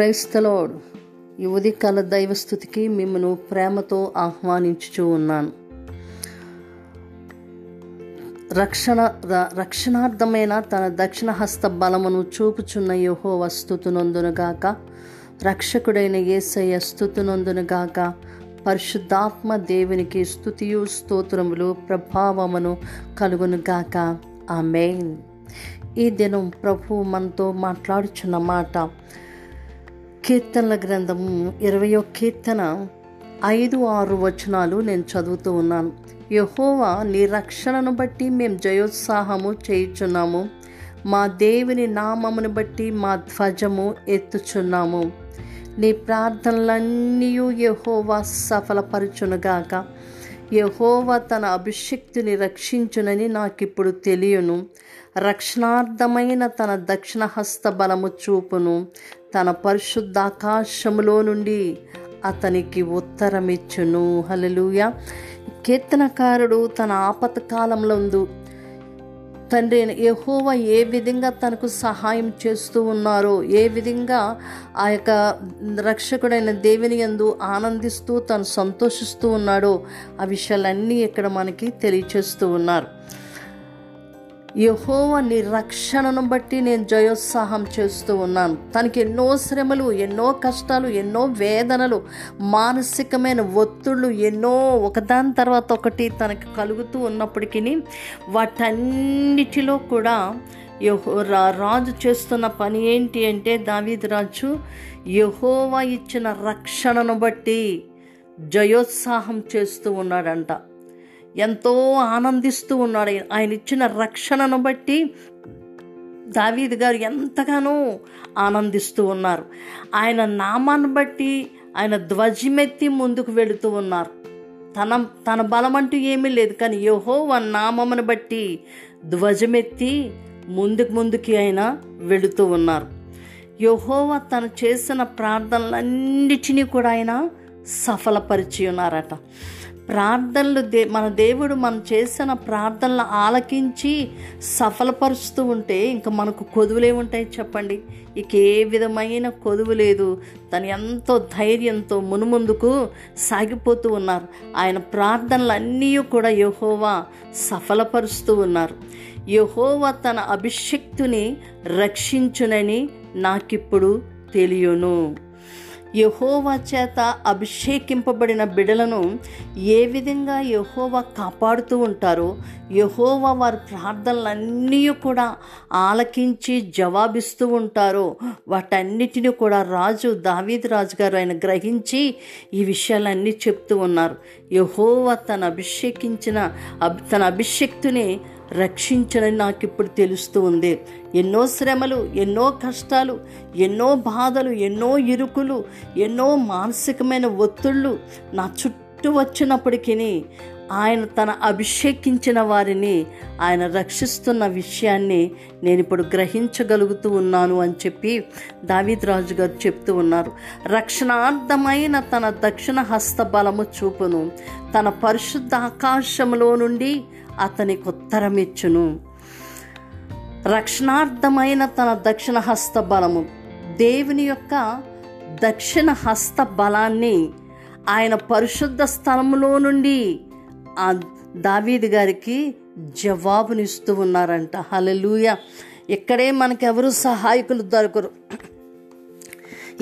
క్రైస్తలోడు ఈ ఉదయకాల దైవస్థుతికి మిమ్మను ప్రేమతో ఆహ్వానించుచూ ఉన్నాను. రక్షణ ర- రక్షణార్థమైన తన దక్షిణ హస్త బలమును చూపుచున్న యోహో వస్తుతునందునుగాక రక్షకుడైన యేసయ్య స్థుతునందునుగాక పరిశుద్ధాత్మ దేవునికి స్థుతియు స్తోత్రములు ప్రభావమును కలుగునుగాక మెయిన్ ఈ దినం ప్రభు మనతో మాట్లాడుచున్న మాట కీర్తనల గ్రంథము ఇరవయో కీర్తన ఐదు ఆరు వచనాలు నేను చదువుతూ ఉన్నాను. యహోవా నీ రక్షణను బట్టి మేము జయోత్సాహము చేయుచున్నాము. మా దేవుని నామమును బట్టి మా ధ్వజము ఎత్తుచున్నాము. నీ ప్రార్థనలన్నీ యహోవా సఫలపరచునుగాక. యహోవా తన అభిషక్తిని రక్షించునని నాకిప్పుడు తెలియను. రక్షణార్థమైన తన దక్షిణ హస్త బలము చూపును తన పరిశుద్ధాకాశములో నుండి అతనికి ఉత్తరమిచ్చును. హలలుయ కీర్తనకారుడు తన ఆపత తండ్రి యహోవ ఏ విధంగా తనకు సహాయం చేస్తూ ఉన్నారో ఏ విధంగా ఆ యొక్క రక్షకుడైన దేవుని యందు ఆనందిస్తూ తను సంతోషిస్తూ ఉన్నాడో ఆ విషయాలన్నీ ఇక్కడ మనకి తెలియచేస్తూ ఉన్నారు. యహోవ నీ రక్షణను బట్టి నేను జయోత్సాహం చేస్తూ ఉన్నాను. తనకి ఎన్నో శ్రమలు ఎన్నో కష్టాలు ఎన్నో వేదనలు మానసికమైన ఒత్తిళ్ళు ఎన్నో ఒకదాని తర్వాత ఒకటి తనకి కలుగుతూ ఉన్నప్పటికీ వాటన్నిటిలో కూడా యహో రా- రాజు చేస్తున్న పని ఏంటి అంటే దావీద్ రాజు యహోవా ఇచ్చిన రక్షణను బట్టి జయోత్సాహం చేస్తూ ఉన్నాడంట. ఎంతో ఆనందిస్తూ ఉన్నాడు. ఆయన- ఇచ్చిన రక్షణను బట్టి దావీద్ గారు ఎంతగానో ఆనందిస్తూ ఉన్నారు. ఆయన నామాన్ని బట్టి ఆయన ధ్వజమెత్తి ముందుకు వెళుతూ ఉన్నారు. తన తన బలం అంటూ ఏమీ లేదు. కానీ యోహో నామమును బట్టి ధ్వజమెత్తి ముందుకు ముందుకి ఆయన వెళుతూ ఉన్నారు. యహోవా తను చేసిన ప్రార్థనలన్నిటినీ కూడా ఆయన సఫలపరిచి ఉన్నారట ప్రార్థనలు దే మన దేవుడు మనం చేసిన ప్రార్థనలు ఆలకించి సఫలపరుస్తూ ఉంటే ఇంకా మనకు కొదువులే ఉంటాయి చెప్పండి. ఇక ఏ విధమైన కొదువు లేదు. తను ఎంతో ధైర్యంతో మునుముందుకు సాగిపోతూ ఉన్నారు. ఆయన ప్రార్థనలన్నీ కూడా యహోవా సఫలపరుస్తూ ఉన్నారు. యహోవా తన అభిషక్తుని రక్షించునని నాకిప్పుడు తెలియను. యహోవా చేత అభిషేకింపబడిన బిడలను ఏ విధంగా యహోవా కాపాడుతూ ఉంటారో యహోవా వారి ప్రార్థనలన్నీ కూడా ఆలకించి జవాబిస్తూ ఉంటారో వాటన్నిటిని కూడా రాజు దావీద్ రాజు గారు ఆయన గ్రహించి ఈ విషయాలన్నీ చెప్తూ ఉన్నారు. యహోవా తను అభిషేకించిన అభి తన అభిషక్తుని రక్షించనని నాకు ఇప్పుడు తెలుస్తూ ఉంది. ఎన్నో శ్రమలు ఎన్నో కష్టాలు ఎన్నో బాధలు ఎన్నో ఇరుకులు ఎన్నో మానసికమైన ఒత్తిళ్ళు నా చుట్టూ వచ్చినప్పటికీ ఆయన తన అభిషేకించిన వారిని ఆయన రక్షిస్తున్న విషయాన్ని నేను ఇప్పుడు గ్రహించగలుగుతూ ఉన్నాను అని చెప్పి దావీద్ రాజు గారు చెప్తూ ఉన్నారు. రక్షణార్థమైన తన దక్షిణ హస్త బలము చూపును తన పరిశుద్ధ ఆకాశంలో నుండి అతనికి ఉత్తరమిచ్చును. రక్షణార్థమైన తన దక్షిణ హస్త బలము. దేవుని యొక్క దక్షిణ హస్త బలాన్ని ఆయన పరిశుద్ధ స్థలములో నుండి ఆ దావీదు గారికి జవాబునిస్తూ ఉన్నారంట. హలలుయ ఇక్కడే మనకెవరు సహాయకులు దొరకరు.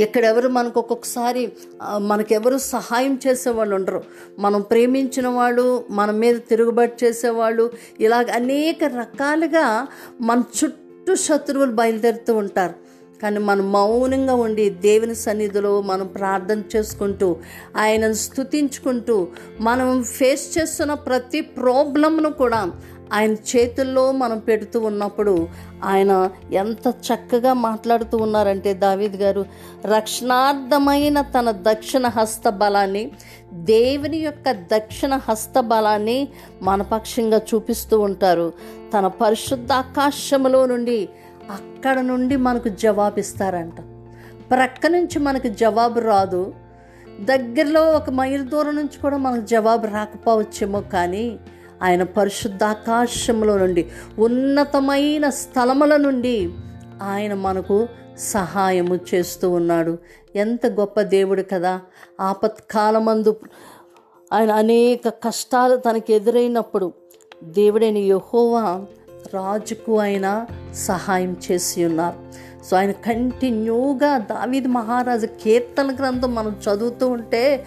ఎక్కడెవరు మనకు ఒక్కొక్కసారి మనకెవరు సహాయం చేసేవాళ్ళు ఉండరు. మనం ప్రేమించిన వాళ్ళు మన మీద తిరుగుబాటు చేసేవాళ్ళు ఇలాగ అనేక రకాలుగా మన చుట్టూ శత్రువులు బయలుదేరుతూ ఉంటారు. కానీ మనం మౌనంగా ఉండి దేవుని సన్నిధిలో మనం ప్రార్థన చేసుకుంటూ ఆయనను స్తుతించుకుంటూ మనం ఫేస్ చేస్తున్న ప్రతి ప్రాబ్లంను కూడా ఆయన చేతుల్లో మనం పెడుతూ ఉన్నప్పుడు ఆయన ఎంత చక్కగా మాట్లాడుతూ ఉన్నారంటే దావీద్ గారు రక్షణార్థమైన తన దక్షిణ హస్త బలాన్ని దేవుని యొక్క దక్షిణ హస్త బలాన్ని మనపక్షంగా చూపిస్తూ ఉంటారు. తన పరిశుద్ధ ఆకాశములో నుండి అక్కడ నుండి మనకు జవాబిస్తారంట. ప్రక్క నుంచి మనకు జవాబు రాదు. దగ్గరలో ఒక మైలు దూరం నుంచి కూడా మనకు జవాబు రాకపోవచ్చేమో కానీ ఆయన పరిశుద్ధాకాశంలో నుండి ఉన్నతమైన స్థలముల నుండి ఆయన మనకు సహాయము చేస్తూ ఉన్నాడు. ఎంత గొప్ప దేవుడు కదా! ఆపత్కాలమందు ఆయన అనేక కష్టాలు తనకు ఎదురైనప్పుడు దేవుడైన యహోవా రాజుకు ఆయన సహాయం చేసి ఉన్నారు. సో ఆయన కంటిన్యూగా దావీద్ మహారాజు కీర్తన గ్రంథం మనం చదువుతూ ఉంటే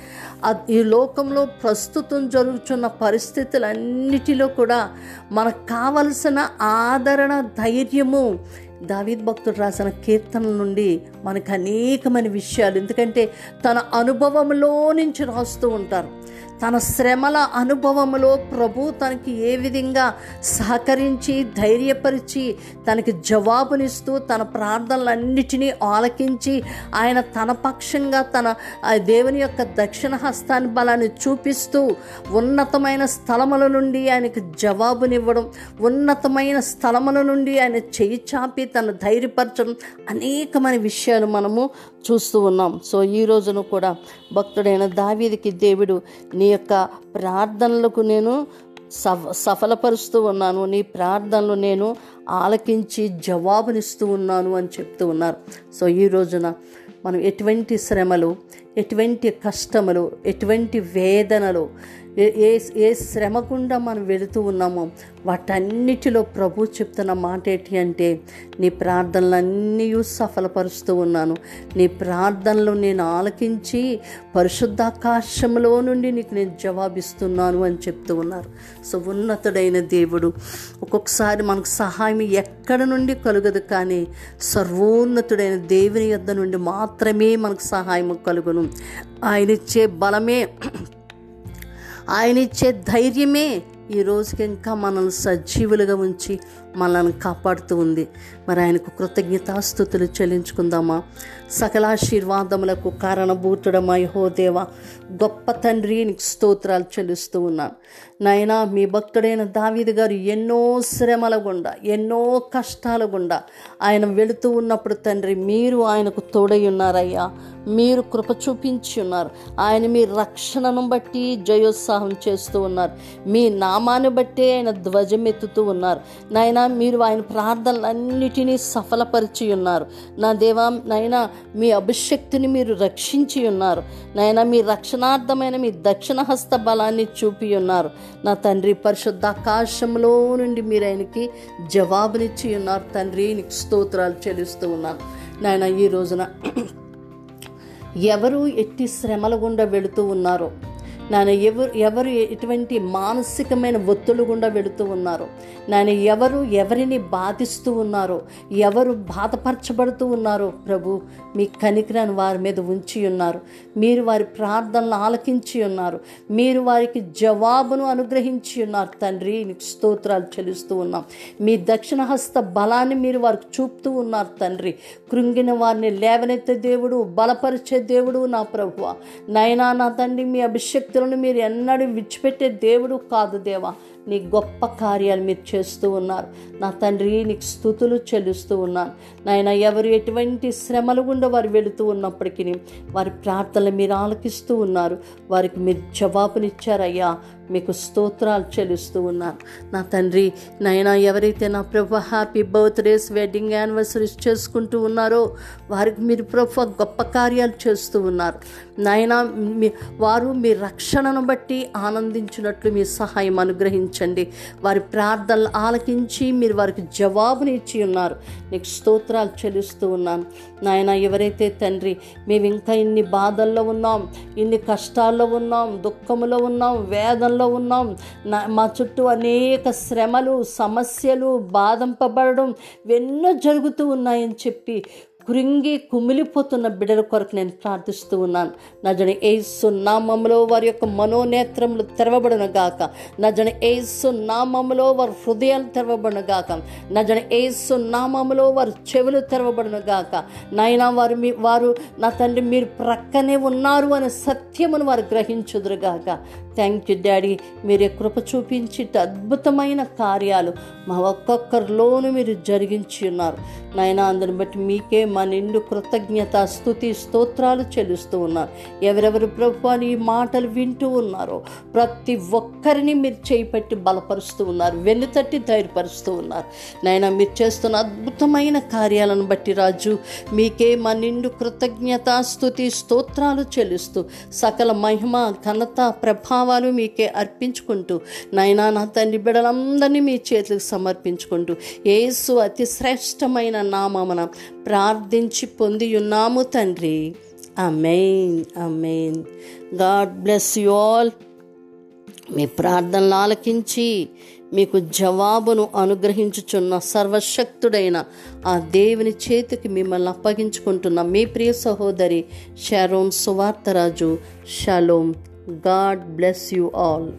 ఈ లోకంలో ప్రస్తుతం జరుగుతున్న పరిస్థితులన్నిటిలో కూడా మనకు కావలసిన ఆదరణ ధైర్యము దావీద్ భక్తుడు రాసిన కీర్తనల నుండి మనకు అనేకమైన విషయాలు. ఎందుకంటే తన అనుభవంలో నుంచి రాస్తూ ఉంటారు. తన శ్రమల అనుభవంలో ప్రభు తనకి ఏ విధంగా సహకరించి ధైర్యపరిచి తనకి జవాబునిస్తూ తన ప్రార్థనలన్నిటినీ ఆలకించి ఆయన తన పక్షంగా తన ఆ దేవుని యొక్క దక్షిణ హస్తాన్ని బలాన్ని చూపిస్తూ ఉన్నతమైన స్థలముల నుండి ఆయనకు జవాబునివ్వడం ఉన్నతమైన స్థలముల నుండి ఆయన చేయి చాపి తను ధైర్యపరచడం అనేకమైన విషయాలు మనము చూస్తూ ఉన్నాం. సో ఈ రోజున కూడా భక్తుడైన దావీదికి దేవుడు నీ యొక్క ప్రార్థనలకు నేను సఫ సఫలపరుస్తూ ఉన్నాను. నీ ప్రార్థనలు నేను ఆలకించి జవాబునిస్తూ ఉన్నాను అని చెప్తూ ఉన్నారు. సో ఈ రోజున మనం ఎటువంటి శ్రమలు ఎటువంటి కష్టములు ఎటువంటి వేదనలు ఏ ఏ ఏ శ్రమ గుండా మనం వెళుతూ ఉన్నామో వాటన్నిటిలో ప్రభు చెప్తున్న మాట ఏంటి అంటే నీ ప్రార్థనలన్నీ సఫలపరుస్తూ ఉన్నాను. నీ ప్రార్థనలు నేను ఆలకించి పరిశుద్ధాకాశంలో నుండి నీకు నేను జవాబిస్తున్నాను అని చెప్తూ ఉన్నారు. సో ఉన్నతుడైన దేవుడు ఒక్కొక్కసారి మనకు సహాయం ఎక్కడ నుండి కలుగదు కానీ సర్వోన్నతుడైన దేవుని యొద్ద నుండి మాత్రమే మనకు సహాయం కలుగును. ఆయన ఇచ్చే బలమే ఆయన ఇచ్చే ధైర్యమే ఈ రోజుకి ఇంకా మనల్ని సజీవులుగా ఉంచి మనల్ని కాపాడుతూ ఉంది. మరి ఆయనకు కృతజ్ఞతాస్థుతులు చెల్లించుకుందామా? సకలాశీర్వాదములకు కారణభూతుడమా యహోదేవ? గొప్ప తండ్రి నీకు స్తోత్రాలు చెల్లిస్తూ ఉన్నాను. నాయనా మీ భక్తుడైన దావీదు గారు ఎన్నో శ్రమల గుండా ఎన్నో కష్టాల గుండా ఆయన వెళుతూ ఉన్నప్పుడు తండ్రి మీరు ఆయనకు తోడై ఉన్నారయ్యా. మీరు కృప చూపించి ఉన్నారు. ఆయన మీ రక్షణను బట్టి జయోత్సాహం చేస్తూ ఉన్నారు. మీ నామాన్ని బట్టి ఆయన ధ్వజం ఎత్తుతూ ఉన్నారు. నాయనా మీరు ఆయన ప్రార్థనలన్నిటినీ సఫలపరిచి ఉన్నారు. నా దేవా నాయనా మీ అభిషక్తిని మీరు రక్షించి ఉన్నారు. నాయనా మీ రక్షణార్థమైన మీ దక్షిణ హస్త బలాన్ని చూపి ఉన్నారు. నా తండ్రి పరిశుద్ధ ఆకాశంలో నుండి మీరు ఆయనకి జవాబునిచ్చి ఉన్నారు. తండ్రి నీకు స్తోత్రాలు చెల్లిస్తూ ఉన్నాను నాయన ఈ రోజున ఎవరు ఎట్టి శ్రమల గుండా వెళుతూ ఉన్నారో నాయన ఎవరు ఎవరు ఎటువంటి మానసికమైన ఒత్తులు గుండా వెళుతూ ఉన్నారు నాయన ఎవరు ఎవరిని బాధిస్తూ ఉన్నారో ఎవరు బాధపరచబడుతూ ఉన్నారో ప్రభు మీ కనికరాన్ని వారి మీద ఉంచి ఉన్నారు. మీరు వారి ప్రార్థనలు ఆలకించి ఉన్నారు. మీరు వారికి జవాబును అనుగ్రహించి ఉన్నారు. తండ్రి నీకు స్తోత్రాలు చెల్లిస్తూ ఉన్నాం. మీ దక్షిణ హస్త బలాన్ని మీరు వారికి చూపుతూ ఉన్నారు తండ్రి. కృంగిన వారిని లేవనెత్తే దేవుడు బలపరిచే దేవుడు నా ప్రభువ. నైనా నా తండ్రి మీ అభిషక్తులను మీరు ఎన్నడూ విడిచిపెట్టే దేవుడు కాదు దేవా. నీ గొప్ప కార్యాలు మీరు చేస్తూ ఉన్నారు. నా తండ్రి నీకు స్థుతులు చెల్లిస్తూ ఉన్నాను. నాయన ఎవరు ఎటువంటి శ్రమలు గుండా వారు వెళుతూ ఉన్నప్పటికీ వారి ప్రార్థనలు మీరు ఆలకిస్తూ ఉన్నారు. వారికి మీరు జవాబునిచ్చారయ్యా. మీకు స్తోత్రాలు చెల్లిస్తూ ఉన్నాను. నా తండ్రి నాయన ఎవరైతే నా ప్రభు హ్యాపీ బర్త్డేస్ వెడ్డింగ్ యానివర్సరీస్ చేసుకుంటూ ఉన్నారో వారికి మీరు ప్రభు గొప్ప కార్యాలు చేస్తూ ఉన్నారు. నాయన మీ వారు మీ రక్షణను బట్టి ఆనందించినట్లు మీ సహాయం అనుగ్రహించారు అనుగ్రహించండి వారి ప్రార్థనలు ఆలకించి మీరు వారికి జవాబుని ఇచ్చి ఉన్నారు. నీకు స్తోత్రాలు చెల్లిస్తూ ఉన్నాను. నాయన ఎవరైతే తండ్రి మేము ఇంకా ఇన్ని బాధల్లో ఉన్నాం ఇన్ని కష్టాల్లో ఉన్నాం దుఃఖములో ఉన్నాం వేదంలో ఉన్నాం నా మా చుట్టూ అనేక శ్రమలు సమస్యలు బాధింపబడడం ఎన్నో జరుగుతూ ఉన్నాయని చెప్పి కృంగి కుమిలిపోతున్న బిడ్డల కొరకు నేను ప్రార్థిస్తూ ఉన్నాను. నజన ఏసు నామములో వారి యొక్క మనోనేత్రములు తెరవబడును గాక. నజన ఏసు నామములో వారి హృదయాలు తెరవబడును గాక. నజన ఏసు నామములో వారి చెవులు తెరవబడును గాక. నాయన వారు మీ వారు నా తండ్రి మీరు ప్రక్కనే ఉన్నారు అనే సత్యమును వారు గ్రహించుదురుగాక థ్యాంక్ యూ డాడీ మీరే కృప చూపించి అద్భుతమైన కార్యాలు మా ఒక్కొక్కరిలోనూ మీరు జరిగించి ఉన్నారు. నాయన అందరిని బట్టి మీకే మా నిండు కృతజ్ఞత స్థుతి స్తోత్రాలు చెల్లిస్తూ ఉన్నారు. ఎవరెవరు ప్రభు ఈ మాటలు వింటూ ఉన్నారో ప్రతి ఒక్కరిని మీరు చేపట్టి బలపరుస్తూ ఉన్నారు వెన్నుతట్టి ధైర్యపరుస్తూ ఉన్నారు. నాయన మీరు చేస్తున్న అద్భుతమైన కార్యాలను బట్టి రాజు మీకే మా నిండు కృతజ్ఞత స్థుతి స్తోత్రాలు చెల్లిస్తూ సకల మహిమ ఘనత ప్రభా నామాలు మీకే అర్పించుకుంటూ నాయనా నా తండ్రి బిడ్డలందరినీ మీ చేతులకు సమర్పించుకుంటూ ఏసు అతి శ్రేష్టమైన నామమున ప్రార్థించి పొంది ఉన్నాము తండ్రి. Amen amen God bless you all. మీ ప్రార్థనలు ఆలకించి మీకు జవాబును అనుగ్రహించుచున్న సర్వశక్తుడైన ఆ దేవుని చేతికి మిమ్మల్ని అప్పగించుకుంటున్న మీ ప్రియ సహోదరి Sharon Suvartharaju. Shalom. God bless you all